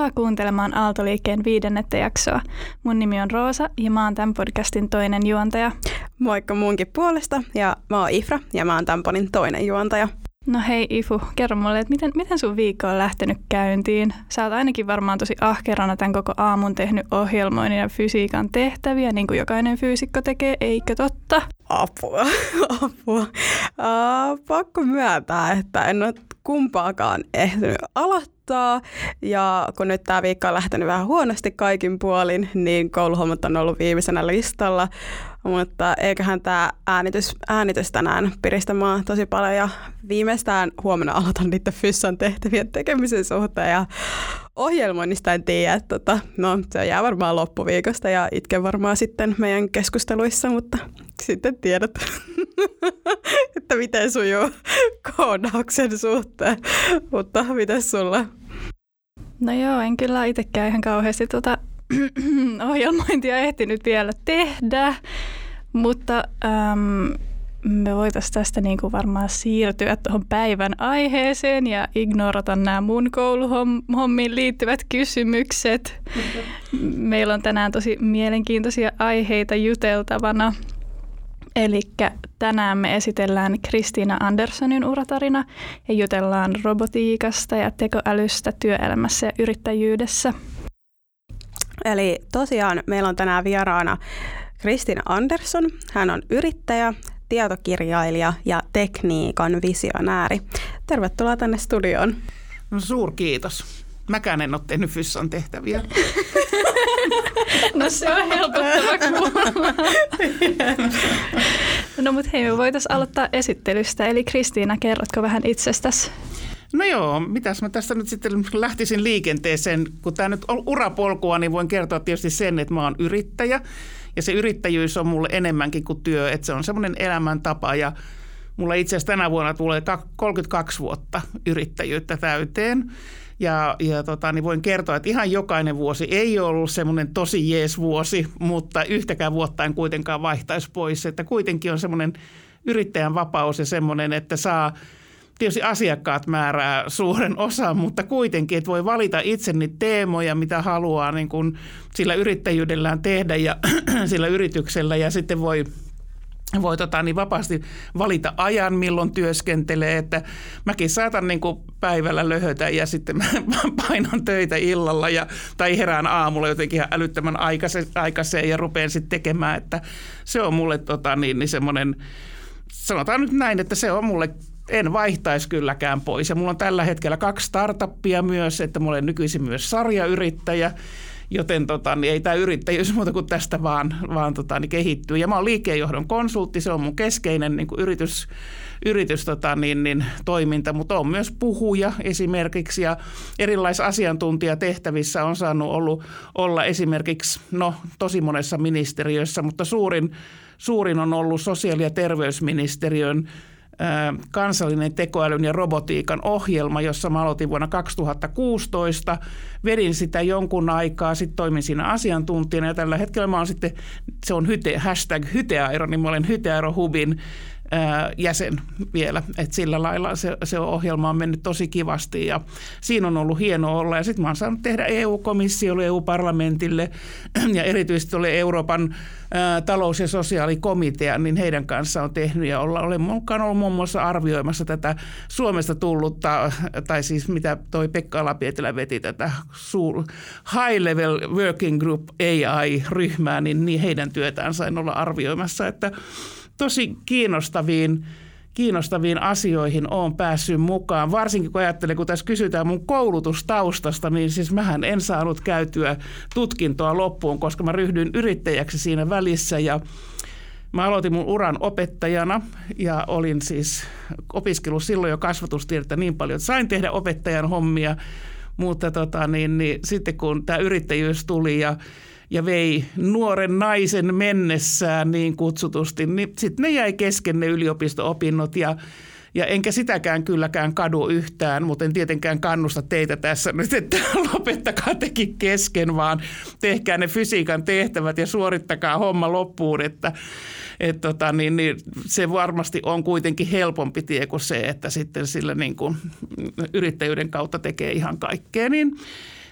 Tervetuloa kuuntelemaan Aaltoliikkeen viidennettä jaksoa. Mun nimi on Roosa ja mä oon tämän podcastin toinen juontaja. Moikka muunkin puolesta ja mä oon Ifra ja mä oon Tamponin toinen juontaja. No hei Ifu, kerro mulle, että miten, miten sun viikko on lähtenyt käyntiin? Sä oot ainakin varmaan tosi ahkerana tämän koko aamun tehnyt ohjelmoinnin ja fysiikan tehtäviä, niin kuin jokainen fyysikko tekee, eikö totta? Apua, apua. Uh, pakko myöntää, että en ole kumpaakaan ehtinyt aloittaa. Ja kun nyt tämä viikko on lähtenyt vähän huonosti kaikin puolin, niin kouluhommat on ollut viimeisenä listalla. Mutta eiköhän tämä äänitys, äänitys tänään piristä mua tosi paljon ja viimeistään huomenna aloitan niitä Fyssan tehtävien tekemisen suhteen ja ohjelmoinnista en tiedä, että tota, no, se jää varmaan loppuviikosta ja itken varmaan sitten meidän keskusteluissa, mutta sitten tiedät, että miten sujuu koodauksen suhteen, mutta miten sulla? No joo, en kyllä itsekään ihan kauheasti tuota ohjelmointia ehtinyt vielä tehdä, mutta äm, me voitaisiin tästä niin kuin varmaan siirtyä tuohon päivän aiheeseen ja ignorata nämä mun kouluhommiin liittyvät kysymykset. Meillä on tänään tosi mielenkiintoisia aiheita juteltavana. Eli tänään me esitellään Kristiina Anderssonin uratarina ja jutellaan robotiikasta ja tekoälystä työelämässä ja yrittäjyydessä. Eli tosiaan meillä on tänään vieraana Kristiina Andersson. Hän on yrittäjä, tietokirjailija ja tekniikan visionääri. Tervetuloa tänne studioon. No suur kiitos. Mäkään en ole tehnyt Fyssan tehtäviä. no se on helpottava No mutta hei, me voitaisiin aloittaa esittelystä. Eli Kristiina, kerrotko vähän itsestäsi? No joo, mitäs mä tässä nyt sitten lähtisin liikenteeseen. Kun tämä nyt on urapolkua, niin voin kertoa tietysti sen, että mä oon yrittäjä. Ja se yrittäjyys on mulle enemmänkin kuin työ, että se on semmoinen elämäntapa ja mulla itse asiassa tänä vuonna tulee 32 vuotta yrittäjyyttä täyteen. Ja, ja tota, niin voin kertoa, että ihan jokainen vuosi ei ollut semmoinen tosi jees vuosi, mutta yhtäkään vuotta en kuitenkaan vaihtaisi pois. Että kuitenkin on semmoinen yrittäjän vapaus ja semmoinen, että saa tietysti asiakkaat määrää suuren osan, mutta kuitenkin, että voi valita itse niitä teemoja, mitä haluaa niin kuin sillä yrittäjyydellään tehdä ja sillä yrityksellä ja sitten voi voi tota, niin vapaasti valita ajan, milloin työskentelee. Että mäkin saatan niin kuin päivällä löhötä ja sitten mä painan töitä illalla ja, tai herään aamulla jotenkin ihan älyttömän aikaiseen ja rupean sitten tekemään. Että se on mulle tota, niin, niin semmoinen, sanotaan nyt näin, että se on mulle en vaihtaisi kylläkään pois. Ja mulla on tällä hetkellä kaksi startuppia myös, että mulla on nykyisin myös sarjayrittäjä, joten tota, niin ei tämä yrittäjyys muuta kuin tästä vaan, vaan tota, niin kehittyy. Ja mä oon liikkeenjohdon konsultti, se on mun keskeinen niin kuin yritys, yritys tota, niin, niin, toiminta, mutta on myös puhuja esimerkiksi ja erilaisissa asiantuntijatehtävissä on saanut ollut, olla esimerkiksi no, tosi monessa ministeriössä, mutta suurin, suurin on ollut sosiaali- ja terveysministeriön kansallinen tekoälyn ja robotiikan ohjelma, jossa mä aloitin vuonna 2016. Vedin sitä jonkun aikaa, sitten toimin siinä asiantuntijana ja tällä hetkellä mä oon sitten, se on hyte, hashtag Hyteairo, niin mä olen Hyteairo Hubin jäsen vielä. Et sillä lailla se, se ohjelma on mennyt tosi kivasti ja siinä on ollut hieno olla. Ja sitten mä oon saanut tehdä EU-komissiolle, EU-parlamentille ja erityisesti oli Euroopan ää, talous- ja sosiaalikomitea, niin heidän kanssa on tehnyt ja olla, olen mukaan ollut muun muassa arvioimassa tätä Suomesta tullutta, tai siis mitä toi Pekka Lapietilä veti tätä High Level Working Group AI-ryhmää, niin, niin heidän työtään sain olla arvioimassa, että tosi kiinnostaviin, kiinnostaviin asioihin olen päässyt mukaan. Varsinkin kun ajattelen, kun tässä kysytään mun koulutustaustasta, niin siis mähän en saanut käytyä tutkintoa loppuun, koska mä ryhdyin yrittäjäksi siinä välissä ja Mä aloitin mun uran opettajana ja olin siis opiskellut silloin jo kasvatustiedettä niin paljon, että sain tehdä opettajan hommia, mutta tota, niin, niin, sitten kun tämä yrittäjyys tuli ja ja vei nuoren naisen mennessään niin kutsutusti, niin sitten ne jäi kesken ne yliopisto-opinnot ja ja enkä sitäkään kylläkään kadu yhtään, mutta en tietenkään kannusta teitä tässä nyt, että lopettakaa tekin kesken, vaan tehkää ne fysiikan tehtävät ja suorittakaa homma loppuun, että et tota, niin, niin se varmasti on kuitenkin helpompi tie kuin se, että sitten sillä niin kuin yrittäjyyden kautta tekee ihan kaikkea. Niin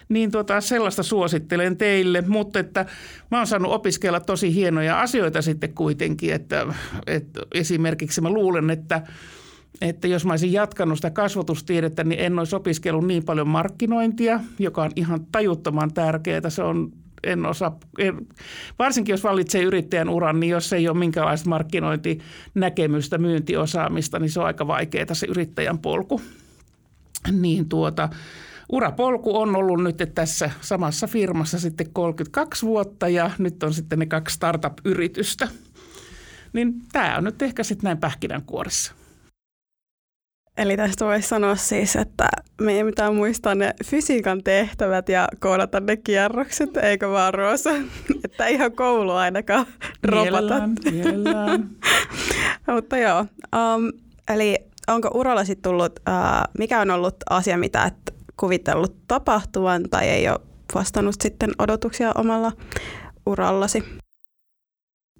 niin tota, sellaista suosittelen teille, mutta että mä oon saanut opiskella tosi hienoja asioita sitten kuitenkin, että, että esimerkiksi mä luulen, että että jos mä olisin jatkanut sitä kasvatustiedettä, niin en olisi opiskellut niin paljon markkinointia, joka on ihan tajuttoman tärkeää. Se on en osaa, en, varsinkin jos valitsee yrittäjän uran, niin jos ei ole minkälaista markkinointinäkemystä, myyntiosaamista, niin se on aika vaikeaa se yrittäjän polku. Niin tuota, urapolku on ollut nyt tässä samassa firmassa sitten 32 vuotta ja nyt on sitten ne kaksi startup-yritystä. Niin tämä on nyt ehkä sitten näin pähkinänkuoressa. Eli tästä voisi sanoa siis, että meidän pitää muistaa ne fysiikan tehtävät ja koodata ne kierrokset, eikö vaan Roosa? että ihan koulu ainakaan robotat. Mutta joo, um, eli onko uralla sitten tullut, uh, mikä on ollut asia, mitä et kuvitellut tapahtuvan tai ei ole vastannut sitten odotuksia omalla urallasi?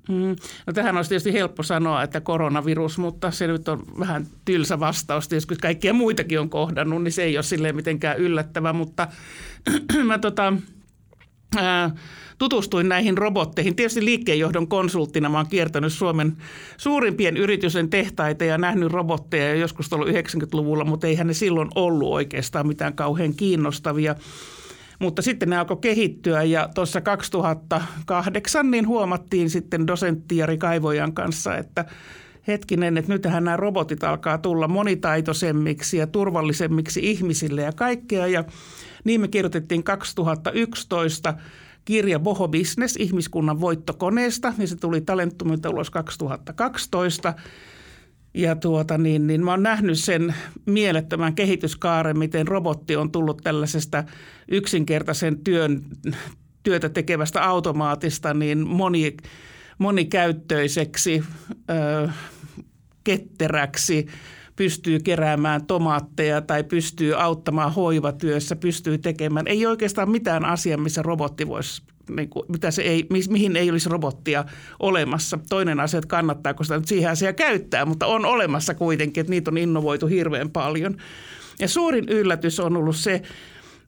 Mm. No tähän olisi tietysti helppo sanoa, että koronavirus, mutta se nyt on vähän tylsä vastaus. Tietysti kaikkia muitakin on kohdannut, niin se ei ole silleen mitenkään yllättävä, mutta mä tota, ää, tutustuin näihin robotteihin. Tietysti liikkeenjohdon konsulttina mä oon kiertänyt Suomen suurimpien yritysten tehtaita ja nähnyt robotteja joskus ollut 90-luvulla, mutta eihän ne silloin ollut oikeastaan mitään kauhean kiinnostavia. Mutta sitten ne alkoi kehittyä ja tuossa 2008 niin huomattiin sitten dosentti Jari Kaivojan kanssa, että hetkinen, että nytähän nämä robotit alkaa tulla monitaitoisemmiksi ja turvallisemmiksi ihmisille ja kaikkea. Ja niin me kirjoitettiin 2011 kirja Boho Business ihmiskunnan voittokoneesta ja se tuli Talentumilta ulos 2012. Ja tuota, niin, niin mä oon nähnyt sen mielettömän kehityskaaren, miten robotti on tullut tällaisesta yksinkertaisen työn, työtä tekevästä automaatista niin moni, monikäyttöiseksi, ketteräksi, pystyy keräämään tomaatteja tai pystyy auttamaan hoivatyössä, pystyy tekemään. Ei oikeastaan mitään asiaa, missä robotti voisi niin kuin, mitä se ei, mihin ei olisi robottia olemassa. Toinen asia, että kannattaako sitä nyt siihen asiaan käyttää, mutta on olemassa kuitenkin, että niitä on innovoitu hirveän paljon. Ja suurin yllätys on ollut se,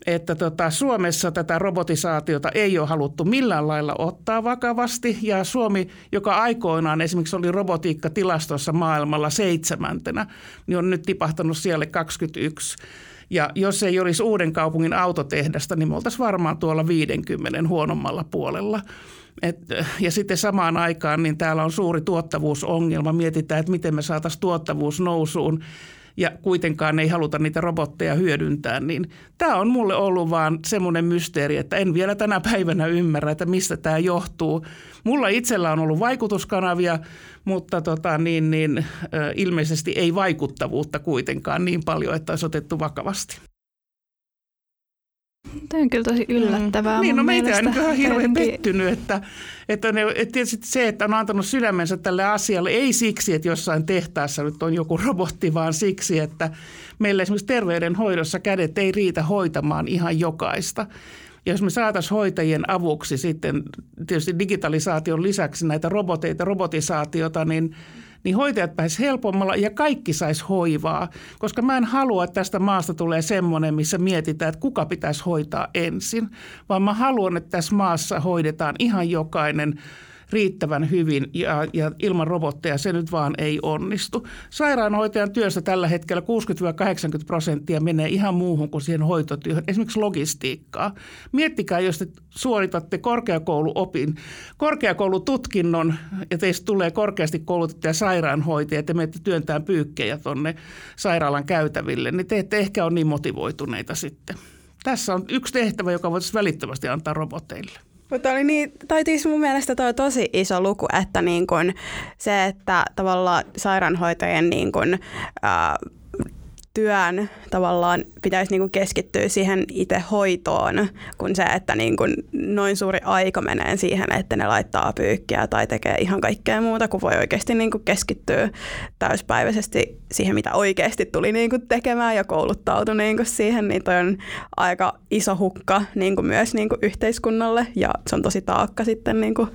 että tota, Suomessa tätä robotisaatiota ei ole haluttu millään lailla ottaa vakavasti. Ja Suomi, joka aikoinaan esimerkiksi oli robotiikkatilastossa maailmalla seitsemäntenä, niin on nyt tipahtanut siellä 21. Ja jos ei olisi uuden kaupungin autotehdasta, niin me oltaisiin varmaan tuolla 50 huonommalla puolella. Et, ja sitten samaan aikaan niin täällä on suuri tuottavuusongelma. Mietitään, että miten me saataisiin tuottavuus nousuun ja kuitenkaan ei haluta niitä robotteja hyödyntää, niin tämä on mulle ollut vaan semmoinen mysteeri, että en vielä tänä päivänä ymmärrä, että mistä tämä johtuu. Mulla itsellä on ollut vaikutuskanavia, mutta tota, niin, niin, ilmeisesti ei vaikuttavuutta kuitenkaan niin paljon, että olisi otettu vakavasti. Tämä on kyllä tosi yllättävää mm. Niin, no meitä on ihan hirveän jotenkin... pettynyt, että, että, ne, että tietysti se, että on antanut sydämensä tälle asialle, ei siksi, että jossain tehtaassa nyt on joku robotti, vaan siksi, että meillä esimerkiksi terveydenhoidossa kädet ei riitä hoitamaan ihan jokaista. Ja jos me saataisiin hoitajien avuksi sitten tietysti digitalisaation lisäksi näitä roboteita, robotisaatiota, niin – niin hoitajat pääsisivät helpommalla ja kaikki sais hoivaa. Koska mä en halua, että tästä maasta tulee semmoinen, missä mietitään, että kuka pitäisi hoitaa ensin, vaan mä haluan, että tässä maassa hoidetaan ihan jokainen – riittävän hyvin ja, ja ilman robotteja se nyt vaan ei onnistu. Sairaanhoitajan työstä tällä hetkellä 60-80 prosenttia menee ihan muuhun kuin siihen hoitotyöhön, esimerkiksi logistiikkaa. Miettikää, jos te suoritatte korkeakouluopin, korkeakoulututkinnon ja teistä tulee korkeasti koulutettuja sairaanhoitajia, että te menette työntään pyykkejä tuonne sairaalan käytäville, niin te ette ehkä ole niin motivoituneita sitten. Tässä on yksi tehtävä, joka voitaisiin välittömästi antaa roboteille. Mutta oli niin, tai siis mun mielestä toi tosi iso luku, että niin kun se, että tavallaan sairaanhoitajien niin kun, ää, työn tavallaan pitäisi niin kuin keskittyä siihen itse hoitoon, kun se, että niin kuin noin suuri aika menee siihen, että ne laittaa pyykkiä tai tekee ihan kaikkea muuta, kun voi oikeasti niin kuin keskittyä täyspäiväisesti siihen, mitä oikeasti tuli niin kuin tekemään ja kouluttautui niin kuin siihen, niin toi on aika iso hukka niin kuin myös niin kuin yhteiskunnalle ja se on tosi taakka sitten niin kuin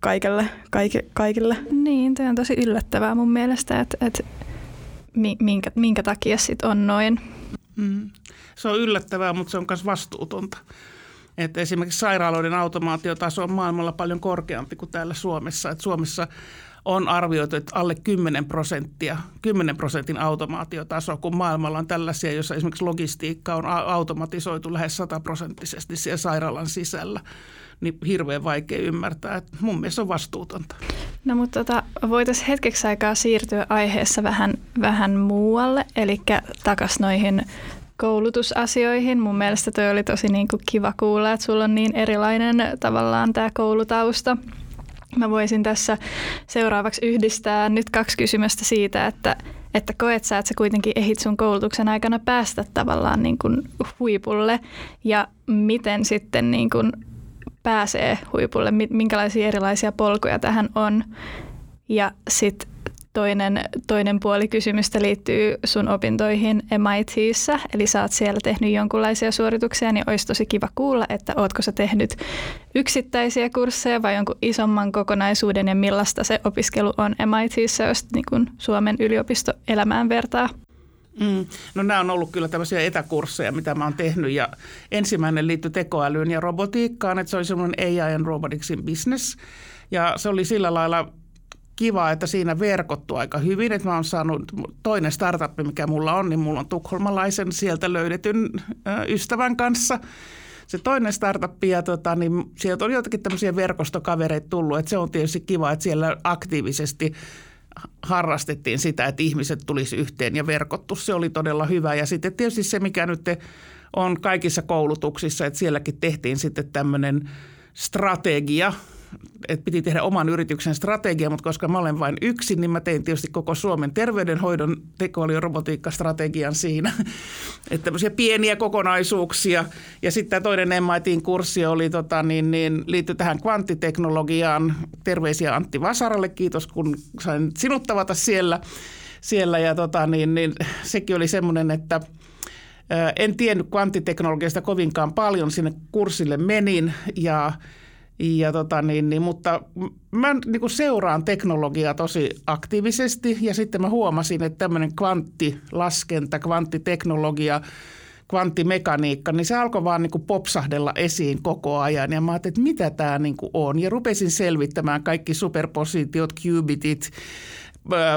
kaikille, kaikille. Niin, tämä on tosi yllättävää mun mielestä, että, että minkä, minkä takia sitten on noin. Mm. se on yllättävää, mutta se on myös vastuutonta. Että esimerkiksi sairaaloiden automaatiotaso on maailmalla paljon korkeampi kuin täällä Suomessa. Että Suomessa on arvioitu, että alle 10 prosenttia, 10 prosentin automaatiotaso, kun maailmalla on tällaisia, joissa esimerkiksi logistiikka on automatisoitu lähes sataprosenttisesti siellä sairaalan sisällä niin hirveän vaikea ymmärtää. Että mun mielestä on vastuutonta. No mutta tota, voitaisiin hetkeksi aikaa siirtyä aiheessa vähän, vähän muualle, eli takaisin noihin koulutusasioihin. Mun mielestä toi oli tosi niin kuin kiva kuulla, että sulla on niin erilainen tavallaan tämä koulutausta. Mä voisin tässä seuraavaksi yhdistää nyt kaksi kysymystä siitä, että, että koet sä, että sä kuitenkin ehit sun koulutuksen aikana päästä tavallaan niin kuin huipulle ja miten sitten niin kuin pääsee huipulle, minkälaisia erilaisia polkuja tähän on. Ja sitten toinen, toinen puoli kysymystä liittyy sun opintoihin MITissä, eli sä oot siellä tehnyt jonkunlaisia suorituksia, niin olisi tosi kiva kuulla, että ootko sä tehnyt yksittäisiä kursseja vai jonkun isomman kokonaisuuden ja millaista se opiskelu on MITissä, jos niin Suomen yliopistoelämään vertaa. Mm. No nämä on ollut kyllä tämmöisiä etäkursseja, mitä mä oon tehnyt. Ja ensimmäinen liittyi tekoälyyn ja robotiikkaan, että se oli semmoinen AI and Robotics in Business. Ja se oli sillä lailla kiva, että siinä verkottu aika hyvin, että mä oon saanut toinen startup, mikä mulla on, niin mulla on tukholmalaisen sieltä löydetyn ystävän kanssa. Se toinen startup ja tota, niin sieltä on jotakin tämmöisiä verkostokavereita tullut, että se on tietysti kiva, että siellä aktiivisesti harrastettiin sitä, että ihmiset tulisi yhteen ja verkottu. Se oli todella hyvä. Ja sitten tietysti se, mikä nyt on kaikissa koulutuksissa, että sielläkin tehtiin sitten tämmöinen strategia – että piti tehdä oman yrityksen strategia, mutta koska mä olen vain yksin, niin mä tein tietysti koko Suomen terveydenhoidon tekoäly- ja robotiikkastrategian siinä. että tämmöisiä pieniä kokonaisuuksia. Ja sitten toinen MITin kurssi oli, tota, niin, niin, liittyi tähän kvanttiteknologiaan. Terveisiä Antti Vasaralle, kiitos kun sain sinut tavata siellä. siellä ja tota, niin, niin, sekin oli semmoinen, että en tiennyt kvanttiteknologiasta kovinkaan paljon, sinne kurssille menin ja – ja tota niin, niin, mutta mä niin kuin seuraan teknologiaa tosi aktiivisesti ja sitten mä huomasin, että tämmöinen kvanttilaskenta, kvanttiteknologia, kvanttimekaniikka, niin se alkoi vaan niin kuin popsahdella esiin koko ajan. Ja mä ajattelin, että mitä tämä niin kuin on. Ja rupesin selvittämään kaikki superpositiot, qbitit,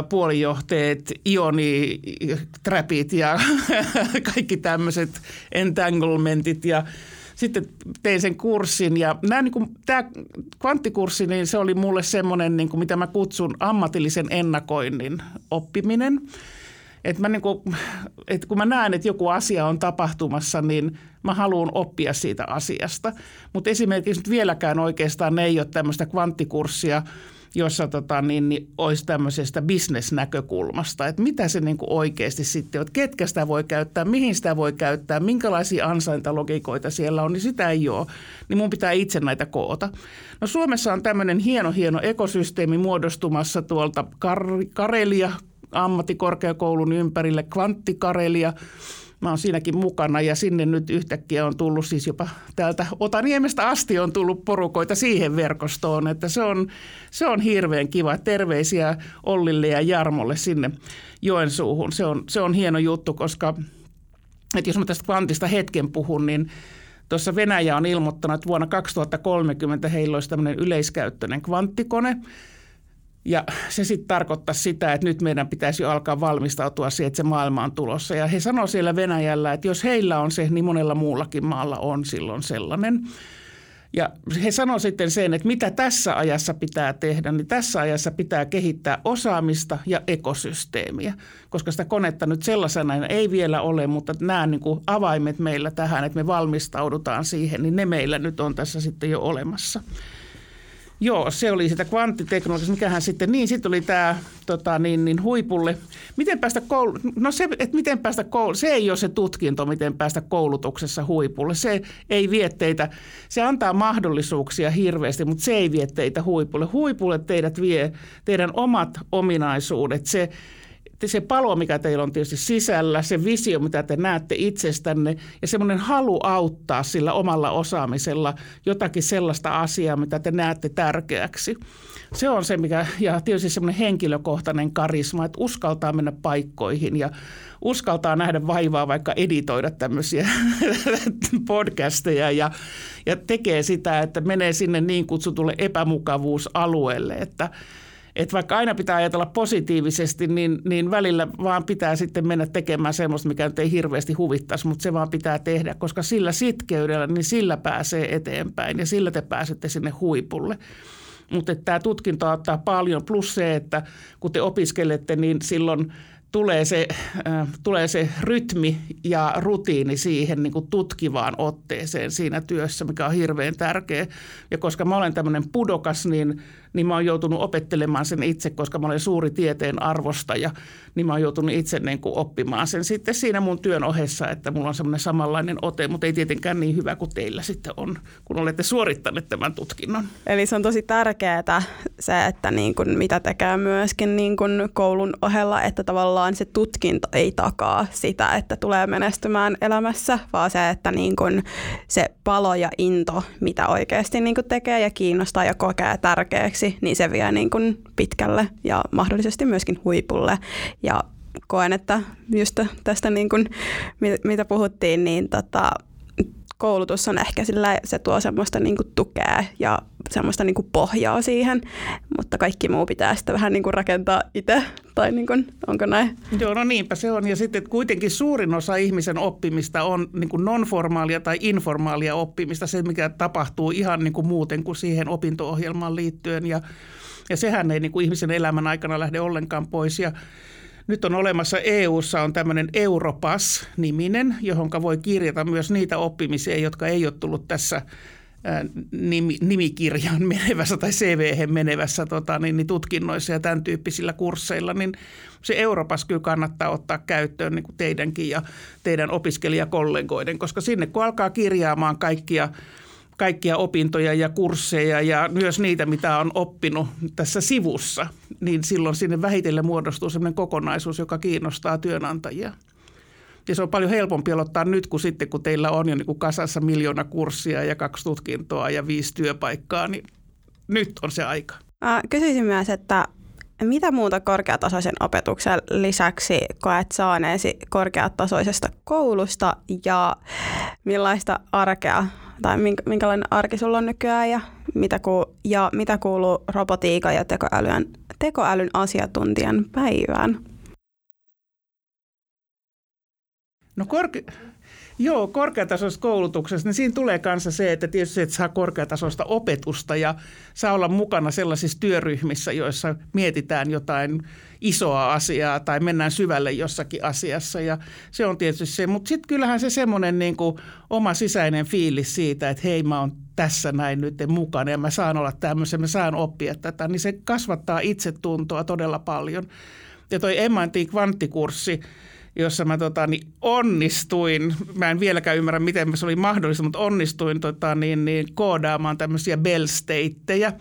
puolijohteet, ionitrapit ja kaikki tämmöiset entanglementit ja – sitten tein sen kurssin ja nämä, niin kuin, tämä kvanttikurssi, niin se oli mulle semmoinen, niin kuin, mitä mä kutsun ammatillisen ennakoinnin oppiminen. Että mä niin kuin, että kun mä näen, että joku asia on tapahtumassa, niin mä haluan oppia siitä asiasta. Mutta esimerkiksi nyt vieläkään oikeastaan ei ole tämmöistä kvanttikurssia – jossa tota, niin, niin olisi tämmöisestä bisnesnäkökulmasta, että mitä se niin kuin oikeasti sitten on, ketkä sitä voi käyttää, mihin sitä voi käyttää, minkälaisia ansaintalogiikoita siellä on, niin sitä ei ole. Niin mun pitää itse näitä koota. No Suomessa on tämmöinen hieno, hieno ekosysteemi muodostumassa tuolta Kar- Karelia ammattikorkeakoulun ympärille, kvanttikarelia – Mä oon siinäkin mukana ja sinne nyt yhtäkkiä on tullut siis jopa täältä Otaniemestä asti on tullut porukoita siihen verkostoon, että se on, se on hirveän kiva. Terveisiä Ollille ja Jarmolle sinne Joensuuhun. Se on, se on hieno juttu, koska että jos mä tästä kvantista hetken puhun, niin Tuossa Venäjä on ilmoittanut, että vuonna 2030 heillä olisi tämmöinen yleiskäyttöinen kvanttikone – ja se sitten tarkoittaa sitä, että nyt meidän pitäisi jo alkaa valmistautua siihen, että se maailma on tulossa. Ja he sanoivat siellä Venäjällä, että jos heillä on se, niin monella muullakin maalla on silloin sellainen. Ja he sanoivat sitten sen, että mitä tässä ajassa pitää tehdä, niin tässä ajassa pitää kehittää osaamista ja ekosysteemiä, koska sitä konetta nyt sellaisena ei vielä ole, mutta nämä niin kuin avaimet meillä tähän, että me valmistaudutaan siihen, niin ne meillä nyt on tässä sitten jo olemassa. Joo, se oli sitä kvanttiteknologiasta. Mikähän sitten, niin sitten oli tämä tota, niin, niin huipulle. Miten päästä koulu, no se, että miten päästä koulu, se ei ole se tutkinto, miten päästä koulutuksessa huipulle. Se ei vie teitä, se antaa mahdollisuuksia hirveästi, mutta se ei vie teitä huipulle. Huipulle teidät vie teidän omat ominaisuudet, se se palo, mikä teillä on tietysti sisällä, se visio, mitä te näette itsestänne ja semmoinen halu auttaa sillä omalla osaamisella jotakin sellaista asiaa, mitä te näette tärkeäksi. Se on se, mikä, ja tietysti semmoinen henkilökohtainen karisma, että uskaltaa mennä paikkoihin ja uskaltaa nähdä vaivaa vaikka editoida tämmöisiä podcasteja ja, ja tekee sitä, että menee sinne niin kutsutulle epämukavuusalueelle, että että vaikka aina pitää ajatella positiivisesti, niin, niin välillä vaan pitää sitten mennä tekemään semmoista, mikä nyt ei hirveästi huvittaisi, mutta se vaan pitää tehdä, koska sillä sitkeydellä, niin sillä pääsee eteenpäin ja sillä te pääsette sinne huipulle. Mutta tämä tutkinto ottaa paljon, plus se, että kun te opiskelette, niin silloin tulee se, äh, tulee se rytmi ja rutiini siihen niin tutkivaan otteeseen siinä työssä, mikä on hirveän tärkeä. Ja koska mä olen tämmöinen pudokas, niin niin mä oon joutunut opettelemaan sen itse, koska mä olen suuri tieteen arvostaja, niin mä oon joutunut itse niin kuin oppimaan sen sitten siinä mun työn ohessa, että mulla on semmoinen samanlainen ote, mutta ei tietenkään niin hyvä kuin teillä sitten on, kun olette suorittaneet tämän tutkinnon. Eli se on tosi tärkeää se, että niin kuin mitä tekee myöskin niin kuin koulun ohella, että tavallaan se tutkinto ei takaa sitä, että tulee menestymään elämässä, vaan se, että niin kuin se palo ja into, mitä oikeasti niin kuin tekee ja kiinnostaa ja kokee tärkeäksi, hyödyksi, niin se vie niin kuin pitkälle ja mahdollisesti myöskin huipulle. Ja koen, että just tästä niin kuin, mitä puhuttiin, niin tota, koulutus on ehkä sillä, se tuo semmoista niin kuin tukea ja semmoista niin kuin pohjaa siihen, mutta kaikki muu pitää sitten vähän niin kuin rakentaa itse, tai niin kuin, onko näin? Joo, no niinpä se on. Ja sitten kuitenkin suurin osa ihmisen oppimista on niin kuin non-formaalia tai informaalia oppimista, se mikä tapahtuu ihan niin kuin muuten kuin siihen opinto-ohjelmaan liittyen. Ja, ja sehän ei kuin ihmisen elämän aikana lähde ollenkaan pois. Ja nyt on olemassa EU:ssa on tämmöinen Europass-niminen, johon voi kirjata myös niitä oppimisia, jotka ei ole tullut tässä nimi, nimikirjan menevässä tai CV menevässä tota, niin, niin tutkinnoissa ja tämän tyyppisillä kursseilla, niin se Europas kyllä kannattaa ottaa käyttöön niin kuin teidänkin ja teidän opiskelijakollegoiden, koska sinne kun alkaa kirjaamaan kaikkia kaikkia opintoja ja kursseja ja myös niitä, mitä on oppinut tässä sivussa, niin silloin sinne vähitellen muodostuu sellainen kokonaisuus, joka kiinnostaa työnantajia. Ja se on paljon helpompi aloittaa nyt kuin sitten, kun teillä on jo niin kuin kasassa miljoona kurssia ja kaksi tutkintoa ja viisi työpaikkaa, niin nyt on se aika. Kysyisin myös, että mitä muuta korkeatasoisen opetuksen lisäksi koet saaneesi korkeatasoisesta koulusta ja millaista arkea tai minkälainen arki sulla on nykyään ja mitä, ku, ja mitä kuuluu robotiikan ja tekoälyn, tekoälyn asiantuntijan päivään? No korke- Joo, korkeatasoisessa koulutuksessa, niin siinä tulee kanssa se, että tietysti että saa korkeatasoista opetusta ja saa olla mukana sellaisissa työryhmissä, joissa mietitään jotain isoa asiaa tai mennään syvälle jossakin asiassa ja se on tietysti se. Mutta sitten kyllähän se semmoinen niin oma sisäinen fiilis siitä, että hei mä oon tässä näin nyt mukana ja mä saan olla tämmöisen, mä saan oppia tätä, niin se kasvattaa itsetuntoa todella paljon. Ja toi Emmantin kvanttikurssi, jossa mä tota, niin onnistuin, mä en vieläkään ymmärrä, miten se oli mahdollista, mutta onnistuin tota, niin, niin, koodaamaan tämmöisiä bell stateja.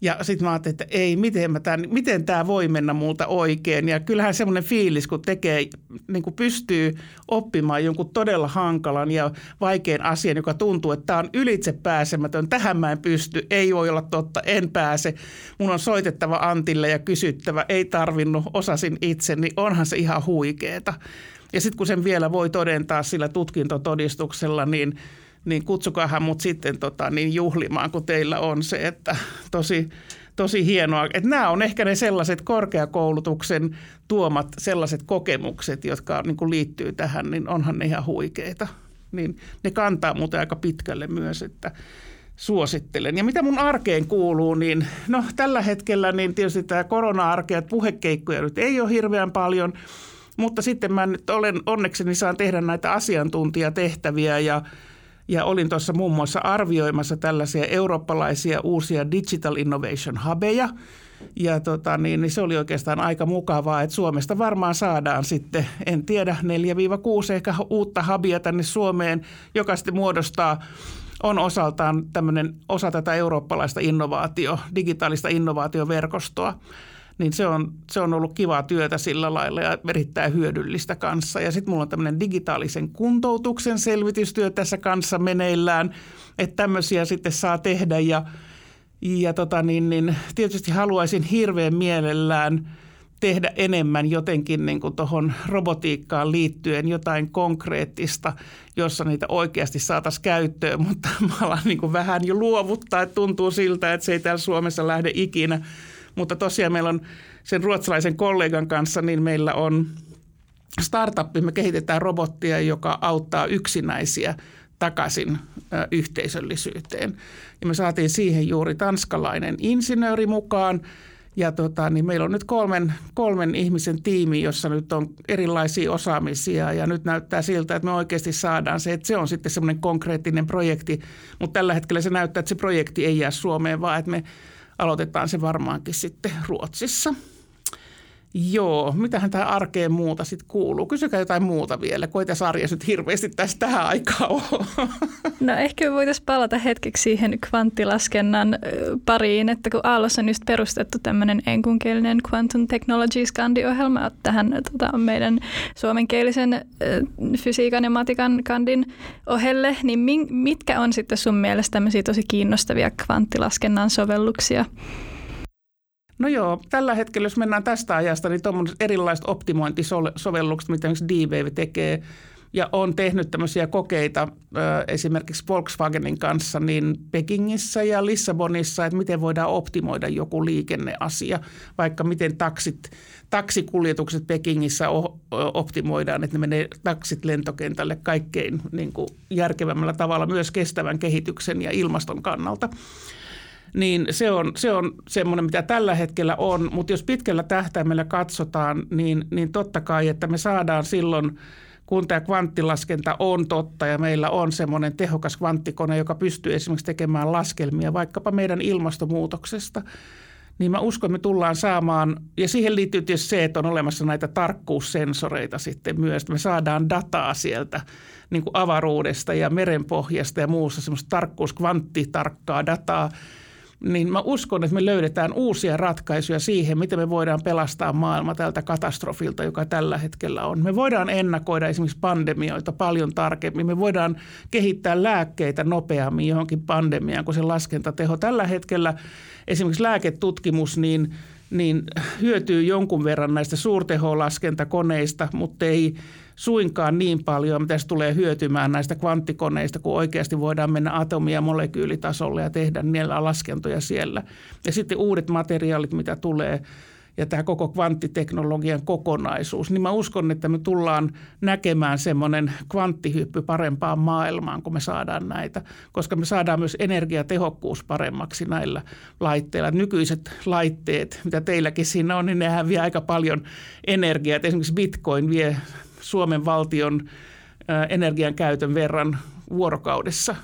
Ja sitten mä ajattelin, että ei, miten, mä tämän, miten tämä voi mennä multa oikein. Ja kyllähän semmoinen fiilis, kun tekee, niin kuin pystyy oppimaan jonkun todella hankalan ja vaikean asian, joka tuntuu, että tämä on ylitse pääsemätön. Tähän mä en pysty, ei voi olla totta, en pääse. Mun on soitettava Antille ja kysyttävä, ei tarvinnut, osasin itse, niin onhan se ihan huikeeta. Ja sitten kun sen vielä voi todentaa sillä tutkintotodistuksella, niin – niin kutsukahan mut sitten tota, niin juhlimaan, kun teillä on se, että tosi, tosi hienoa. Että nämä on ehkä ne sellaiset korkeakoulutuksen tuomat sellaiset kokemukset, jotka niin kuin liittyy tähän, niin onhan ne ihan huikeita. Niin ne kantaa muuten aika pitkälle myös, että suosittelen. Ja mitä mun arkeen kuuluu, niin no tällä hetkellä niin tietysti tämä korona-arkea, että puhekeikkoja nyt ei ole hirveän paljon, mutta sitten mä nyt olen onnekseni saan tehdä näitä asiantuntijatehtäviä ja ja olin tuossa muun muassa arvioimassa tällaisia eurooppalaisia uusia Digital Innovation Hubeja. Ja tota, niin, niin se oli oikeastaan aika mukavaa, että Suomesta varmaan saadaan sitten, en tiedä, 4-6 ehkä uutta hubia tänne Suomeen, joka sitten muodostaa on osaltaan tämmöinen osa tätä eurooppalaista innovaatio, digitaalista innovaatioverkostoa. Niin se on, se on ollut kivaa työtä sillä lailla ja erittäin hyödyllistä kanssa. Ja sitten mulla on tämmöinen digitaalisen kuntoutuksen selvitystyö tässä kanssa meneillään, että tämmöisiä sitten saa tehdä. Ja, ja tota niin, niin tietysti haluaisin hirveän mielellään tehdä enemmän jotenkin niin tuohon robotiikkaan liittyen jotain konkreettista, jossa niitä oikeasti saataisiin käyttöön, mutta mä alan niin kuin vähän jo luovuttaa, että tuntuu siltä, että se ei täällä Suomessa lähde ikinä – mutta tosiaan meillä on sen ruotsalaisen kollegan kanssa, niin meillä on startup, me kehitetään robottia, joka auttaa yksinäisiä takaisin yhteisöllisyyteen. Ja me saatiin siihen juuri tanskalainen insinööri mukaan. Ja tota, niin meillä on nyt kolmen, kolmen ihmisen tiimi, jossa nyt on erilaisia osaamisia ja nyt näyttää siltä, että me oikeasti saadaan se, että se on sitten semmoinen konkreettinen projekti, mutta tällä hetkellä se näyttää, että se projekti ei jää Suomeen, vaan että me aloitetaan se varmaankin sitten Ruotsissa. Joo, mitähän tähän arkeen muuta sitten kuuluu? Kysykää jotain muuta vielä, kun ei tässä arjessa nyt hirveästi tästä tähän aikaa ole. No ehkä me voitaisiin palata hetkeksi siihen kvanttilaskennan pariin, että kun Aallossa on just perustettu tämmöinen enkunkielinen Quantum Technologies kandiohjelma tähän tota, meidän suomenkielisen fysiikan ja matikan kandin ohelle, niin mitkä on sitten sun mielestä tämmöisiä tosi kiinnostavia kvanttilaskennan sovelluksia? No joo, tällä hetkellä jos mennään tästä ajasta, niin tuommoiset erilaiset optimointisovellukset, mitä esimerkiksi D-Wave tekee, ja on tehnyt tämmöisiä kokeita esimerkiksi Volkswagenin kanssa niin Pekingissä ja Lissabonissa, että miten voidaan optimoida joku liikenneasia, vaikka miten taksit, taksikuljetukset Pekingissä optimoidaan, että ne menee taksit lentokentälle kaikkein niin kuin järkevämmällä tavalla myös kestävän kehityksen ja ilmaston kannalta niin se on, se on semmoinen, mitä tällä hetkellä on. Mutta jos pitkällä tähtäimellä katsotaan, niin, niin totta kai, että me saadaan silloin, kun tämä kvanttilaskenta on totta ja meillä on semmoinen tehokas kvanttikone, joka pystyy esimerkiksi tekemään laskelmia vaikkapa meidän ilmastonmuutoksesta, niin mä uskon, että me tullaan saamaan, ja siihen liittyy tietysti se, että on olemassa näitä tarkkuussensoreita sitten myös, että me saadaan dataa sieltä niin kuin avaruudesta ja merenpohjasta ja muussa semmoista tarkkuus, kvanttitarkkaa dataa, niin mä uskon, että me löydetään uusia ratkaisuja siihen, miten me voidaan pelastaa maailma tältä katastrofilta, joka tällä hetkellä on. Me voidaan ennakoida esimerkiksi pandemioita paljon tarkemmin. Me voidaan kehittää lääkkeitä nopeammin johonkin pandemiaan, kun se laskentateho tällä hetkellä esimerkiksi lääketutkimus, niin niin hyötyy jonkun verran näistä suurteholaskentakoneista, mutta ei suinkaan niin paljon, mitä se tulee hyötymään näistä kvanttikoneista, kun oikeasti voidaan mennä atomi- ja molekyylitasolle ja tehdä niillä laskentoja siellä. Ja sitten uudet materiaalit, mitä tulee ja tämä koko kvanttiteknologian kokonaisuus, niin mä uskon, että me tullaan näkemään semmoinen kvanttihyppy parempaan maailmaan, kun me saadaan näitä, koska me saadaan myös energiatehokkuus paremmaksi näillä laitteilla. Nykyiset laitteet, mitä teilläkin siinä on, niin nehän vie aika paljon energiaa. Esimerkiksi Bitcoin vie Suomen valtion energian käytön verran vuorokaudessa,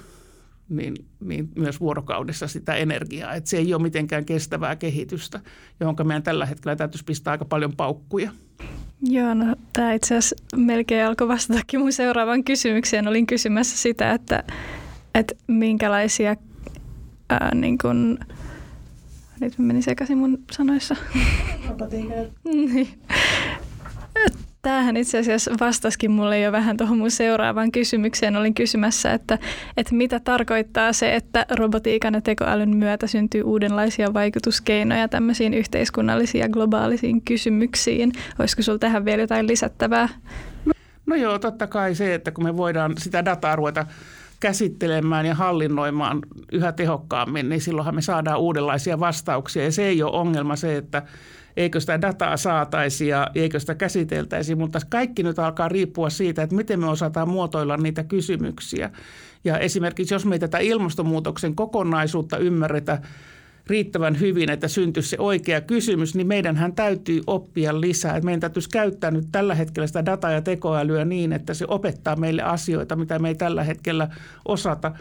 niin, niin myös vuorokaudessa sitä energiaa. Että se ei ole mitenkään kestävää kehitystä, johon meidän tällä hetkellä täytyisi pistää aika paljon paukkuja. Joo, no tämä itse asiassa melkein alkoi vastatakin mun seuraavaan kysymykseen. Olin kysymässä sitä, että, että minkälaisia ää, niin kun, nyt meni sekaisin mun sanoissa. niin. Tämähän itse asiassa vastasikin mulle jo vähän tuohon mun seuraavaan kysymykseen. Olin kysymässä, että, että mitä tarkoittaa se, että robotiikan ja tekoälyn myötä syntyy uudenlaisia vaikutuskeinoja tämmöisiin yhteiskunnallisiin ja globaalisiin kysymyksiin. Olisiko sinulla tähän vielä jotain lisättävää? No joo, totta kai se, että kun me voidaan sitä dataa ruveta käsittelemään ja hallinnoimaan yhä tehokkaammin, niin silloinhan me saadaan uudenlaisia vastauksia. Ja se ei ole ongelma se, että eikö sitä dataa saataisi ja eikö sitä käsiteltäisi, mutta kaikki nyt alkaa riippua siitä, että miten me osataan muotoilla niitä kysymyksiä. Ja esimerkiksi jos me ei tätä ilmastonmuutoksen kokonaisuutta ymmärretä riittävän hyvin, että syntyisi se oikea kysymys, niin meidänhän täytyy oppia lisää. Meidän täytyisi käyttää nyt tällä hetkellä sitä dataa ja tekoälyä niin, että se opettaa meille asioita, mitä me ei tällä hetkellä osata.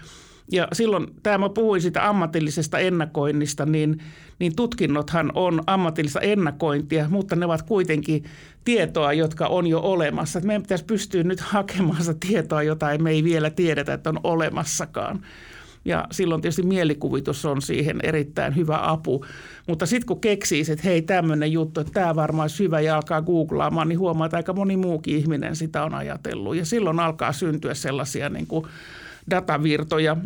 Ja silloin, tämä mä puhuin sitä ammatillisesta ennakoinnista, niin, niin tutkinnothan on ammatillista ennakointia, mutta ne ovat kuitenkin tietoa, jotka on jo olemassa. Että meidän pitäisi pystyä nyt hakemaan sitä tietoa, jota me ei vielä tiedetä, että on olemassakaan. Ja silloin tietysti mielikuvitus on siihen erittäin hyvä apu. Mutta sitten kun keksii, että hei tämmöinen juttu, että tämä varmaan olisi hyvä ja alkaa googlaamaan, niin huomaa, että aika moni muukin ihminen sitä on ajatellut. Ja silloin alkaa syntyä sellaisia niin kuin datavirtoja.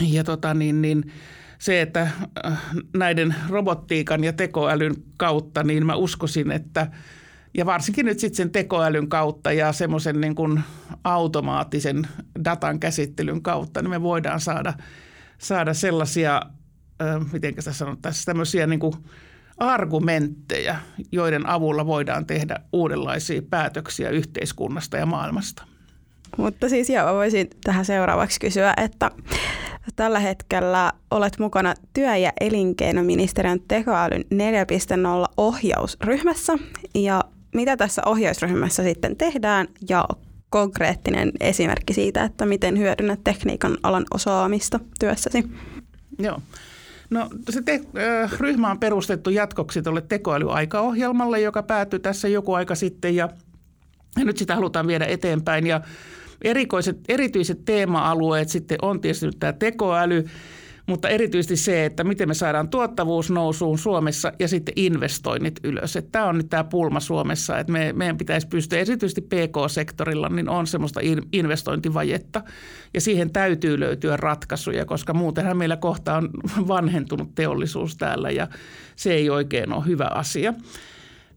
Ja tota niin, niin se, että äh, näiden robottiikan ja tekoälyn kautta, niin mä uskoisin, että ja varsinkin nyt sitten sen tekoälyn kautta ja semmoisen niin automaattisen datan käsittelyn kautta, niin me voidaan saada, saada sellaisia, äh, miten sitä sanottaisiin, tämmöisiä niin argumentteja, joiden avulla voidaan tehdä uudenlaisia päätöksiä yhteiskunnasta ja maailmasta. Mutta siis joo, voisin tähän seuraavaksi kysyä, että tällä hetkellä olet mukana työ- ja elinkeinoministeriön tekoälyn 4.0 ohjausryhmässä. Ja mitä tässä ohjausryhmässä sitten tehdään ja konkreettinen esimerkki siitä, että miten hyödynnät tekniikan alan osaamista työssäsi? Joo. No se te, ryhmä on perustettu jatkoksi tuolle tekoälyaikaohjelmalle, joka päättyi tässä joku aika sitten ja, ja nyt sitä halutaan viedä eteenpäin ja erikoiset, erityiset teema-alueet sitten on tietysti tämä tekoäly, mutta erityisesti se, että miten me saadaan tuottavuus nousuun Suomessa ja sitten investoinnit ylös. Että tämä on nyt tämä pulma Suomessa, että me, meidän pitäisi pystyä, erityisesti PK-sektorilla, niin on semmoista investointivajetta ja siihen täytyy löytyä ratkaisuja, koska muutenhan meillä kohta on vanhentunut teollisuus täällä ja se ei oikein ole hyvä asia.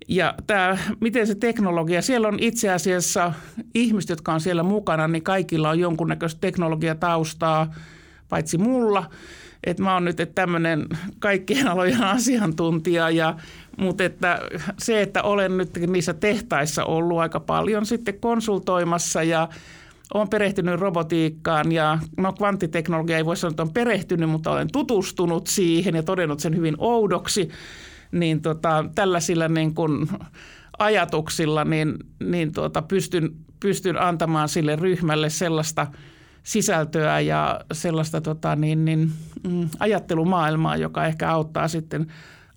Ja tämä, miten se teknologia, siellä on itse asiassa ihmiset, jotka on siellä mukana, niin kaikilla on jonkunnäköistä teknologiataustaa, paitsi mulla. Että mä oon nyt tämmöinen kaikkien alojen asiantuntija, ja, mutta että se, että olen nyt niissä tehtaissa ollut aika paljon sitten konsultoimassa ja olen perehtynyt robotiikkaan ja no kvanttiteknologia ei voi sanoa, että on perehtynyt, mutta olen tutustunut siihen ja todennut sen hyvin oudoksi – niin tota, tällaisilla niin kuin ajatuksilla niin, niin tuota, pystyn, pystyn antamaan sille ryhmälle sellaista sisältöä ja sellaista tota, niin, niin, mm, ajattelumaailmaa, joka ehkä auttaa sitten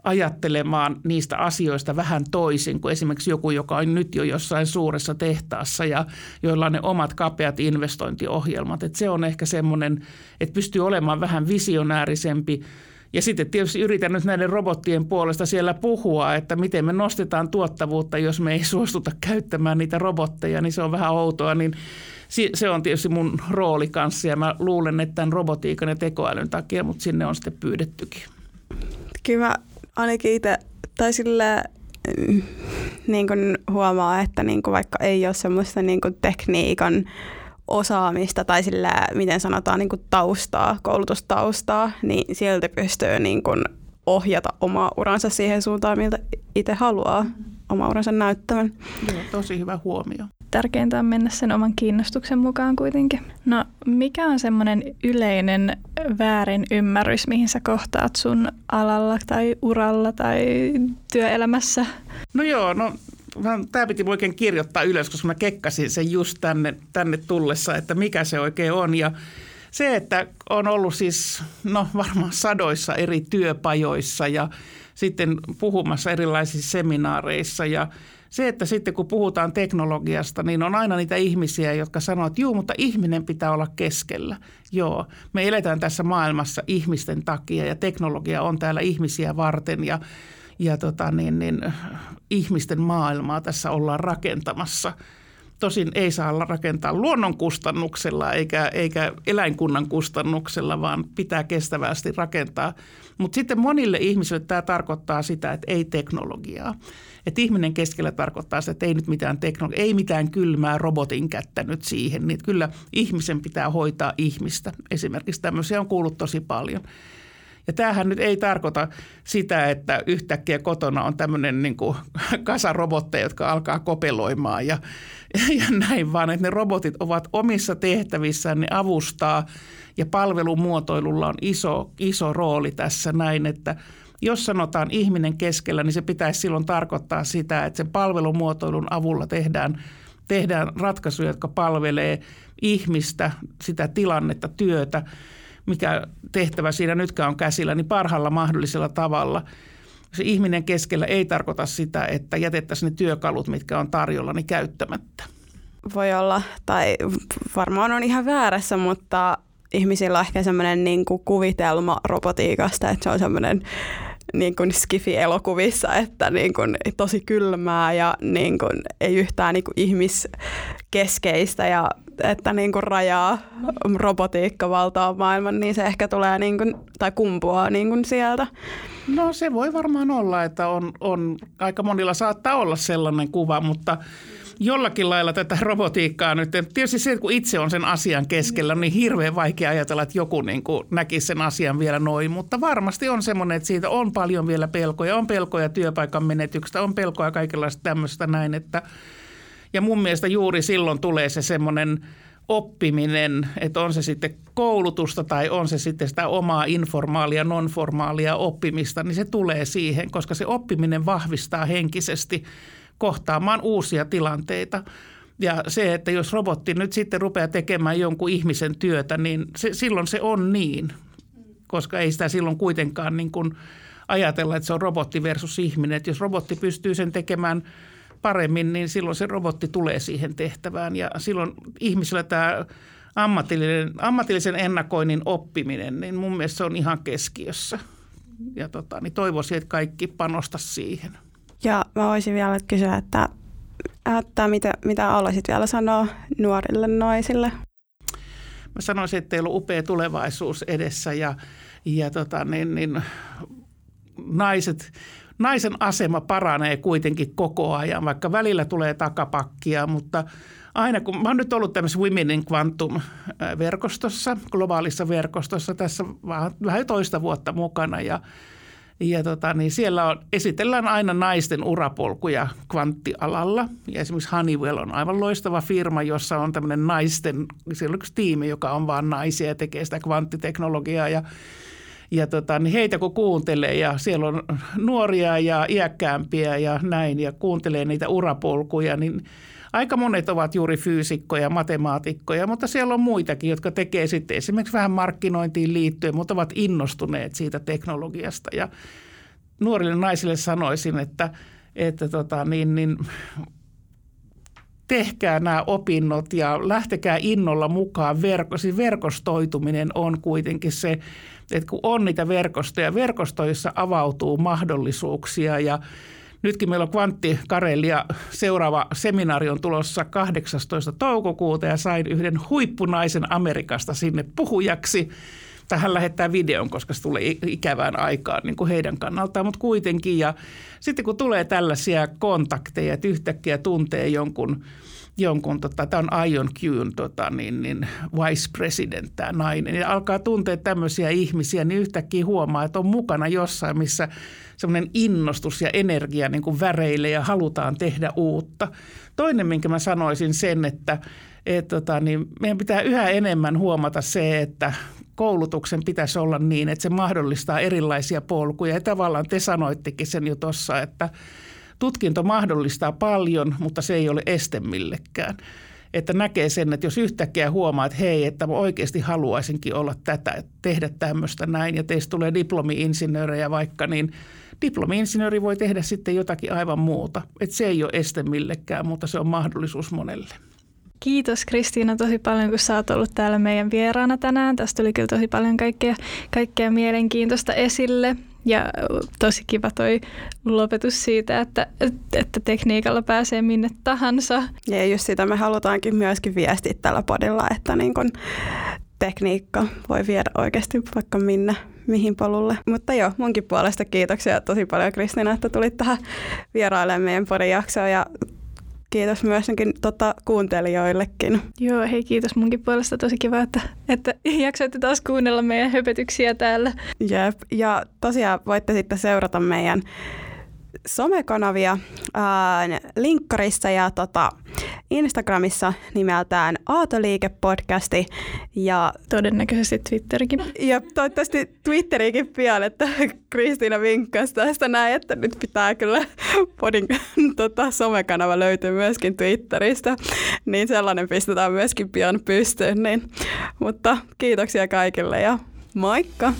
ajattelemaan niistä asioista vähän toisin kuin esimerkiksi joku, joka on nyt jo jossain suuressa tehtaassa ja joilla on ne omat kapeat investointiohjelmat. Et se on ehkä semmoinen, että pystyy olemaan vähän visionäärisempi – ja sitten tietysti yritän nyt näiden robottien puolesta siellä puhua, että miten me nostetaan tuottavuutta, jos me ei suostuta käyttämään niitä robotteja, niin se on vähän outoa. Niin se on tietysti mun rooli kanssa ja mä luulen, että tämän robotiikan ja tekoälyn takia, mutta sinne on sitten pyydettykin. Kyllä mä ainakin itse, tai sille mm, niin kuin huomaa, että niin kuin vaikka ei ole semmoista niin kuin tekniikan osaamista tai sillä, miten sanotaan, niin kuin taustaa, koulutustaustaa, niin sieltä pystyy niin kuin ohjata omaa uransa siihen suuntaan, miltä itse haluaa oma uransa näyttämään. Joo, tosi hyvä huomio. Tärkeintä on mennä sen oman kiinnostuksen mukaan kuitenkin. No, mikä on semmoinen yleinen väärin ymmärrys, mihin sä kohtaat sun alalla tai uralla tai työelämässä? No joo, no tämä piti oikein kirjoittaa ylös, koska mä kekkasin sen just tänne, tänne tullessa, että mikä se oikein on. Ja se, että on ollut siis no varmaan sadoissa eri työpajoissa ja sitten puhumassa erilaisissa seminaareissa ja se, että sitten kun puhutaan teknologiasta, niin on aina niitä ihmisiä, jotka sanoo, että juu, mutta ihminen pitää olla keskellä. Joo, me eletään tässä maailmassa ihmisten takia ja teknologia on täällä ihmisiä varten ja ja tota, niin, niin, ihmisten maailmaa tässä ollaan rakentamassa. Tosin ei saa rakentaa luonnon kustannuksella eikä, eikä eläinkunnan kustannuksella, vaan pitää kestävästi rakentaa. Mutta sitten monille ihmisille tämä tarkoittaa sitä, että ei teknologiaa. Että ihminen keskellä tarkoittaa sitä, että ei nyt mitään teknologiaa, ei mitään kylmää robotin kättä nyt siihen. Niin kyllä ihmisen pitää hoitaa ihmistä. Esimerkiksi tämmöisiä on kuullut tosi paljon. Ja tämähän nyt ei tarkoita sitä, että yhtäkkiä kotona on tämmöinen niin kuin kasa robotteja, jotka alkaa kopeloimaan ja, ja näin, vaan. Että ne robotit ovat omissa tehtävissään, ne avustaa ja palvelumuotoilulla on iso, iso rooli tässä näin, että jos sanotaan ihminen keskellä, niin se pitäisi silloin tarkoittaa sitä, että sen palvelumuotoilun avulla tehdään, tehdään ratkaisuja, jotka palvelee ihmistä, sitä tilannetta, työtä – mikä tehtävä siinä nytkään on käsillä, niin parhaalla mahdollisella tavalla. Se ihminen keskellä ei tarkoita sitä, että jätettäisiin ne työkalut, mitkä on tarjolla, niin käyttämättä. Voi olla, tai varmaan on ihan väärässä, mutta ihmisillä on ehkä semmoinen niin kuin kuvitelma robotiikasta, että se on semmoinen niin kuin skifi-elokuvissa, että niin kuin tosi kylmää ja niin kuin ei yhtään niin kuin ihmiskeskeistä ja että niin kuin rajaa robotiikka valtaa maailman, niin se ehkä tulee niin kuin, tai kumpuaa niin kuin sieltä. No se voi varmaan olla, että on, on, aika monilla saattaa olla sellainen kuva, mutta jollakin lailla tätä robotiikkaa nyt, tietysti se, kun itse on sen asian keskellä, niin hirveän vaikea ajatella, että joku niin kuin näkisi sen asian vielä noin, mutta varmasti on semmoinen, että siitä on paljon vielä pelkoja, on pelkoja työpaikan menetyksestä, on pelkoja kaikenlaista tämmöistä näin, että ja mun mielestä juuri silloin tulee se semmoinen oppiminen, että on se sitten koulutusta tai on se sitten sitä omaa informaalia, nonformaalia oppimista, niin se tulee siihen, koska se oppiminen vahvistaa henkisesti kohtaamaan uusia tilanteita. Ja se, että jos robotti nyt sitten rupeaa tekemään jonkun ihmisen työtä, niin se, silloin se on niin, koska ei sitä silloin kuitenkaan niin kuin ajatella, että se on robotti versus ihminen. Että jos robotti pystyy sen tekemään – paremmin, niin silloin se robotti tulee siihen tehtävään. Ja silloin ihmisillä tämä ammatillinen, ammatillisen ennakoinnin oppiminen, niin mun mielestä se on ihan keskiössä. Ja tota, niin toivoisin, että kaikki panosta siihen. Ja mä voisin vielä kysyä, että, että mitä, mitä haluaisit vielä sanoa nuorille naisille? Mä sanoisin, että teillä on upea tulevaisuus edessä ja, ja tota, niin, niin, naiset naisen asema paranee kuitenkin koko ajan, vaikka välillä tulee takapakkia, mutta aina kun mä oon nyt ollut tämmöisessä Women in Quantum-verkostossa, globaalissa verkostossa tässä vähän toista vuotta mukana ja ja tota, niin siellä on, esitellään aina naisten urapolkuja kvanttialalla. Ja esimerkiksi Honeywell on aivan loistava firma, jossa on tämmöinen naisten, siellä on yksi tiimi, joka on vain naisia ja tekee sitä kvanttiteknologiaa. Ja ja tota, niin heitä kun kuuntelee ja siellä on nuoria ja iäkkäämpiä ja näin ja kuuntelee niitä urapolkuja, niin aika monet ovat juuri fyysikkoja, matemaatikkoja, mutta siellä on muitakin, jotka tekee sitten esimerkiksi vähän markkinointiin liittyen, mutta ovat innostuneet siitä teknologiasta. Ja nuorille naisille sanoisin, että, että tota, niin, niin, tehkää nämä opinnot ja lähtekää innolla mukaan. Verko, siis verkostoituminen on kuitenkin se että kun on niitä verkostoja, verkostoissa avautuu mahdollisuuksia ja Nytkin meillä on Kvantti Karelia seuraava seminaari on tulossa 18. toukokuuta ja sain yhden huippunaisen Amerikasta sinne puhujaksi. Tähän lähettää videon, koska se tulee ikävään aikaan niin kuin heidän kannaltaan, mutta kuitenkin. Ja sitten kun tulee tällaisia kontakteja, että yhtäkkiä tuntee jonkun – jonkun, tota, tämä on Ion Qn tota, niin, niin vice president tämä nainen, ja alkaa tuntea tämmöisiä ihmisiä, niin yhtäkkiä huomaa, että on mukana jossain, missä semmoinen innostus ja energia niin kuin väreilee ja halutaan tehdä uutta. Toinen, minkä mä sanoisin sen, että et, tota, niin meidän pitää yhä enemmän huomata se, että koulutuksen pitäisi olla niin, että se mahdollistaa erilaisia polkuja. Ja tavallaan te sanoittekin sen jo tuossa, että – tutkinto mahdollistaa paljon, mutta se ei ole este millekään. Että näkee sen, että jos yhtäkkiä huomaa, että hei, että mä oikeasti haluaisinkin olla tätä, tehdä tämmöistä näin, ja teistä tulee diplomi-insinöörejä vaikka, niin diplomi-insinööri voi tehdä sitten jotakin aivan muuta. Että se ei ole este millekään, mutta se on mahdollisuus monelle. Kiitos Kristiina tosi paljon, kun sä oot ollut täällä meidän vieraana tänään. Tästä tuli kyllä tosi paljon kaikkea, kaikkea mielenkiintoista esille. Ja tosi kiva toi lopetus siitä, että, että tekniikalla pääsee minne tahansa. Ja just sitä me halutaankin myöskin viestiä tällä podilla, että niin kun tekniikka voi viedä oikeasti vaikka minne, mihin polulle. Mutta joo, munkin puolesta kiitoksia tosi paljon Kristina, että tulit tähän vierailemaan meidän podin jaksoon ja kiitos myös tota, kuuntelijoillekin. Joo, hei kiitos munkin puolesta. Tosi kiva, että, että jaksoitte taas kuunnella meidän höpötyksiä täällä. Jep, ja tosiaan voitte sitten seurata meidän somekanavia ää, linkkarissa ja tota, Instagramissa nimeltään Aatoliike-podcasti. Ja todennäköisesti Twitterikin. Ja toivottavasti Twitterikin pian, että Kristiina vinkkasi tästä näin, että nyt pitää kyllä podin tota, somekanava löytyy myöskin Twitteristä. Niin sellainen pistetään myöskin pian pystyyn. Niin. Mutta kiitoksia kaikille ja moikka!